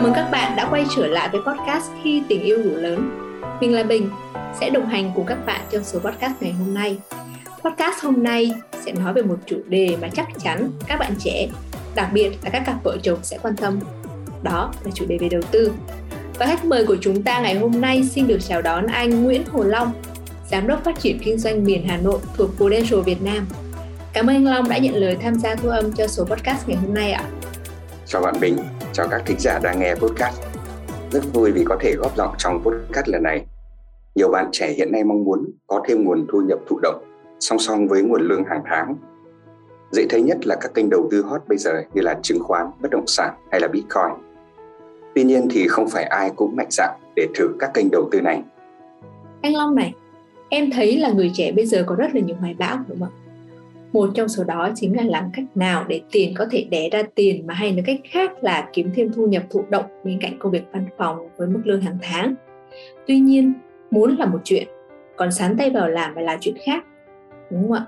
Chào mừng các bạn đã quay trở lại với podcast Khi tình yêu đủ lớn. Mình là Bình, sẽ đồng hành cùng các bạn trong số podcast ngày hôm nay. Podcast hôm nay sẽ nói về một chủ đề mà chắc chắn các bạn trẻ, đặc biệt là các cặp vợ chồng sẽ quan tâm. Đó là chủ đề về đầu tư. Và khách mời của chúng ta ngày hôm nay xin được chào đón anh Nguyễn Hồ Long, Giám đốc phát triển kinh doanh miền Hà Nội thuộc Prudential Việt Nam. Cảm ơn anh Long đã nhận lời tham gia thu âm cho số podcast ngày hôm nay ạ. Chào bạn Bình, chào các thính giả đang nghe podcast. Rất vui vì có thể góp giọng trong podcast lần này. Nhiều bạn trẻ hiện nay mong muốn có thêm nguồn thu nhập thụ động song song với nguồn lương hàng tháng. Dễ thấy nhất là các kênh đầu tư hot bây giờ như là chứng khoán, bất động sản hay là Bitcoin. Tuy nhiên thì không phải ai cũng mạnh dạn để thử các kênh đầu tư này. Anh Long này, em thấy là người trẻ bây giờ có rất là nhiều hoài bão đúng không ạ? Một trong số đó chính là làm cách nào để tiền có thể đẻ ra tiền mà hay nói cách khác là kiếm thêm thu nhập thụ động bên cạnh công việc văn phòng với mức lương hàng tháng. Tuy nhiên, muốn là một chuyện, còn sán tay vào làm phải là chuyện khác. Đúng không ạ?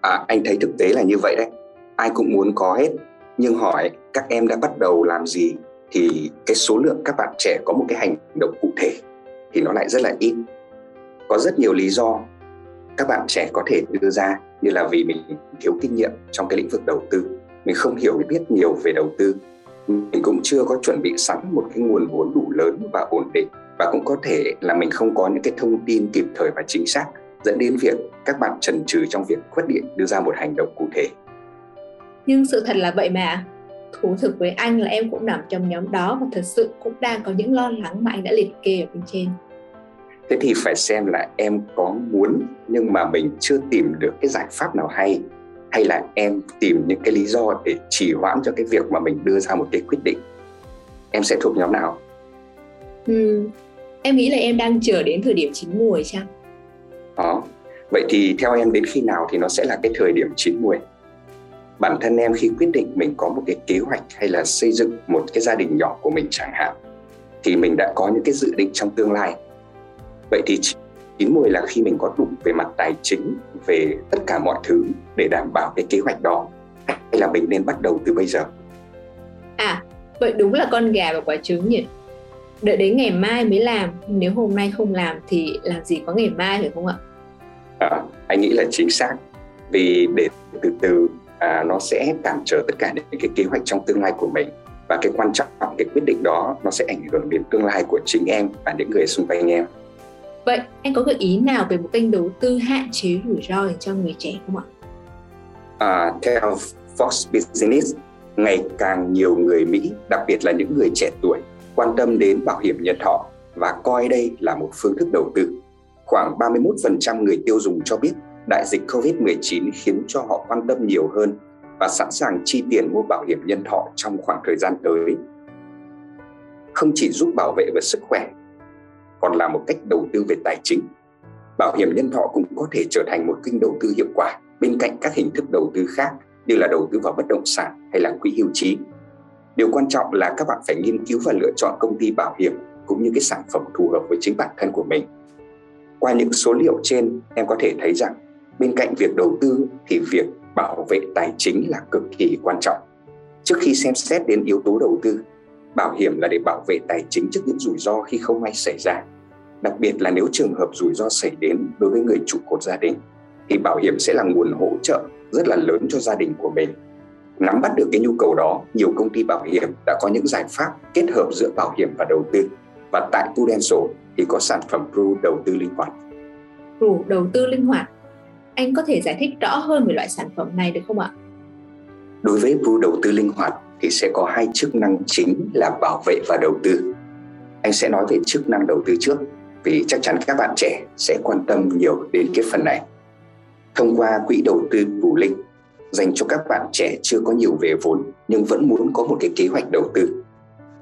À, anh thấy thực tế là như vậy đấy. Ai cũng muốn có hết, nhưng hỏi các em đã bắt đầu làm gì thì cái số lượng các bạn trẻ có một cái hành động cụ thể thì nó lại rất là ít. Có rất nhiều lý do các bạn trẻ có thể đưa ra như là vì mình thiếu kinh nghiệm trong cái lĩnh vực đầu tư. Mình không hiểu biết nhiều về đầu tư. Mình cũng chưa có chuẩn bị sẵn một cái nguồn vốn đủ lớn và ổn định. Và cũng có thể là mình không có những cái thông tin kịp thời và chính xác dẫn đến việc các bạn trần trừ trong việc quyết định đưa ra một hành động cụ thể. Nhưng sự thật là vậy mà. Thú thực với anh là em cũng nằm trong nhóm đó và thật sự cũng đang có những lo lắng mà anh đã liệt kê ở bên trên thế thì phải xem là em có muốn nhưng mà mình chưa tìm được cái giải pháp nào hay hay là em tìm những cái lý do để trì hoãn cho cái việc mà mình đưa ra một cái quyết định. Em sẽ thuộc nhóm nào? Ừ, em nghĩ là em đang chờ đến thời điểm chín mùi chăng? Đó. Vậy thì theo em đến khi nào thì nó sẽ là cái thời điểm chín mùi bản thân em khi quyết định mình có một cái kế hoạch hay là xây dựng một cái gia đình nhỏ của mình chẳng hạn thì mình đã có những cái dự định trong tương lai vậy thì chín mùi là khi mình có đủ về mặt tài chính về tất cả mọi thứ để đảm bảo cái kế hoạch đó. Hay là mình nên bắt đầu từ bây giờ? À vậy đúng là con gà và quả trứng nhỉ. Đợi đến ngày mai mới làm nếu hôm nay không làm thì làm gì có ngày mai phải không ạ? À, anh nghĩ là chính xác. Vì để từ từ à, nó sẽ cản trở tất cả những cái kế hoạch trong tương lai của mình. Và cái quan trọng cái quyết định đó nó sẽ ảnh hưởng đến tương lai của chính em và những người xung quanh em Vậy anh có gợi ý nào về một kênh đầu tư hạn chế rủi ro cho người trẻ không ạ? À, theo Fox Business, ngày càng nhiều người Mỹ, đặc biệt là những người trẻ tuổi, quan tâm đến bảo hiểm nhân thọ và coi đây là một phương thức đầu tư. Khoảng 31% người tiêu dùng cho biết đại dịch COVID-19 khiến cho họ quan tâm nhiều hơn và sẵn sàng chi tiền mua bảo hiểm nhân thọ trong khoảng thời gian tới. Không chỉ giúp bảo vệ về sức khỏe còn là một cách đầu tư về tài chính. Bảo hiểm nhân thọ cũng có thể trở thành một kênh đầu tư hiệu quả bên cạnh các hình thức đầu tư khác như là đầu tư vào bất động sản hay là quỹ hưu trí. Điều quan trọng là các bạn phải nghiên cứu và lựa chọn công ty bảo hiểm cũng như cái sản phẩm phù hợp với chính bản thân của mình. Qua những số liệu trên, em có thể thấy rằng bên cạnh việc đầu tư thì việc bảo vệ tài chính là cực kỳ quan trọng. Trước khi xem xét đến yếu tố đầu tư, bảo hiểm là để bảo vệ tài chính trước những rủi ro khi không may xảy ra đặc biệt là nếu trường hợp rủi ro xảy đến đối với người trụ cột gia đình thì bảo hiểm sẽ là nguồn hỗ trợ rất là lớn cho gia đình của mình. Nắm bắt được cái nhu cầu đó nhiều công ty bảo hiểm đã có những giải pháp kết hợp giữa bảo hiểm và đầu tư. Và tại Prudential thì có sản phẩm Pro đầu tư linh hoạt. Pro đầu tư linh hoạt. Anh có thể giải thích rõ hơn về loại sản phẩm này được không ạ? Đối với Pro đầu tư linh hoạt thì sẽ có hai chức năng chính là bảo vệ và đầu tư. Anh sẽ nói về chức năng đầu tư trước vì chắc chắn các bạn trẻ sẽ quan tâm nhiều đến cái phần này. Thông qua quỹ đầu tư Bù Linh dành cho các bạn trẻ chưa có nhiều về vốn nhưng vẫn muốn có một cái kế hoạch đầu tư.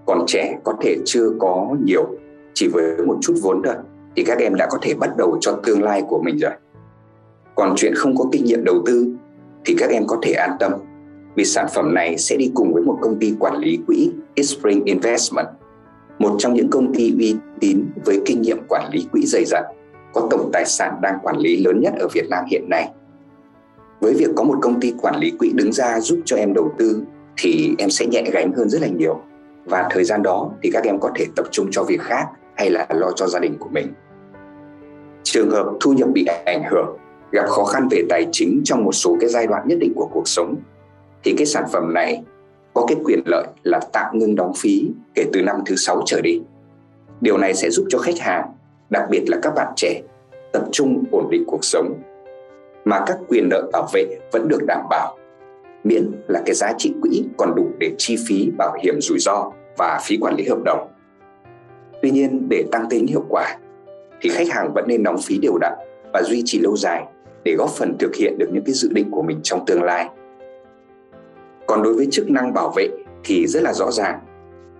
Còn trẻ có thể chưa có nhiều, chỉ với một chút vốn thôi thì các em đã có thể bắt đầu cho tương lai của mình rồi. Còn chuyện không có kinh nghiệm đầu tư thì các em có thể an tâm vì sản phẩm này sẽ đi cùng với một công ty quản lý quỹ Spring Investment một trong những công ty uy tín với kinh nghiệm quản lý quỹ dày dặn, có tổng tài sản đang quản lý lớn nhất ở Việt Nam hiện nay. Với việc có một công ty quản lý quỹ đứng ra giúp cho em đầu tư thì em sẽ nhẹ gánh hơn rất là nhiều. và thời gian đó thì các em có thể tập trung cho việc khác hay là lo cho gia đình của mình trường hợp thu nhập bị ảnh hưởng gặp khó khăn về tài chính trong một số cái giai đoạn nhất định của cuộc sống thì cái sản phẩm này có cái quyền lợi là tạm ngưng đóng phí kể từ năm thứ sáu trở đi. Điều này sẽ giúp cho khách hàng, đặc biệt là các bạn trẻ, tập trung ổn định cuộc sống mà các quyền lợi bảo vệ vẫn được đảm bảo miễn là cái giá trị quỹ còn đủ để chi phí bảo hiểm rủi ro và phí quản lý hợp đồng. Tuy nhiên để tăng tính hiệu quả thì khách hàng vẫn nên đóng phí đều đặn và duy trì lâu dài để góp phần thực hiện được những cái dự định của mình trong tương lai. Còn đối với chức năng bảo vệ thì rất là rõ ràng.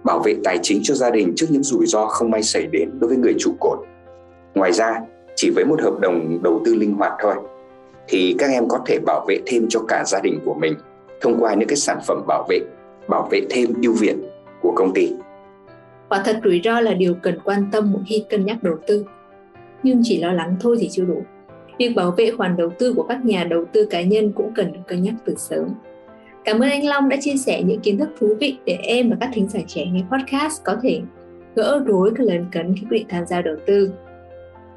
Bảo vệ tài chính cho gia đình trước những rủi ro không may xảy đến đối với người trụ cột. Ngoài ra, chỉ với một hợp đồng đầu tư linh hoạt thôi thì các em có thể bảo vệ thêm cho cả gia đình của mình thông qua những cái sản phẩm bảo vệ, bảo vệ thêm ưu việt của công ty. Quả thật rủi ro là điều cần quan tâm mỗi khi cân nhắc đầu tư. Nhưng chỉ lo lắng thôi thì chưa đủ. Việc bảo vệ khoản đầu tư của các nhà đầu tư cá nhân cũng cần được cân nhắc từ sớm. Cảm ơn anh Long đã chia sẻ những kiến thức thú vị để em và các thính giả trẻ nghe podcast có thể gỡ rối các lần cấn khi quyết định tham gia đầu tư.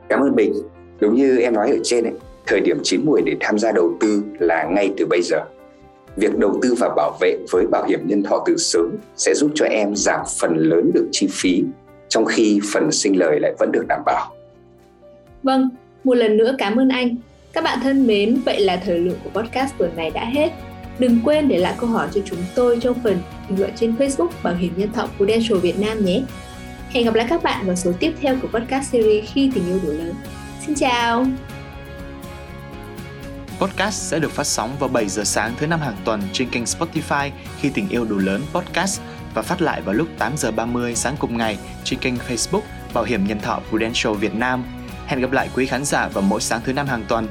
Cảm ơn Bình. Đúng như em nói ở trên ấy, thời điểm chín mùi để tham gia đầu tư là ngay từ bây giờ. Việc đầu tư và bảo vệ với bảo hiểm nhân thọ từ sớm sẽ giúp cho em giảm phần lớn được chi phí, trong khi phần sinh lời lại vẫn được đảm bảo. Vâng, một lần nữa cảm ơn anh. Các bạn thân mến, vậy là thời lượng của podcast tuần này đã hết. Đừng quên để lại câu hỏi cho chúng tôi trong phần bình luận trên Facebook Bảo hiểm nhân thọ Prudential Việt Nam nhé. Hẹn gặp lại các bạn vào số tiếp theo của podcast series Khi tình yêu đủ lớn. Xin chào! Podcast sẽ được phát sóng vào 7 giờ sáng thứ năm hàng tuần trên kênh Spotify Khi tình yêu đủ lớn podcast và phát lại vào lúc 8 giờ 30 sáng cùng ngày trên kênh Facebook Bảo hiểm nhân thọ Prudential Việt Nam. Hẹn gặp lại quý khán giả vào mỗi sáng thứ năm hàng tuần.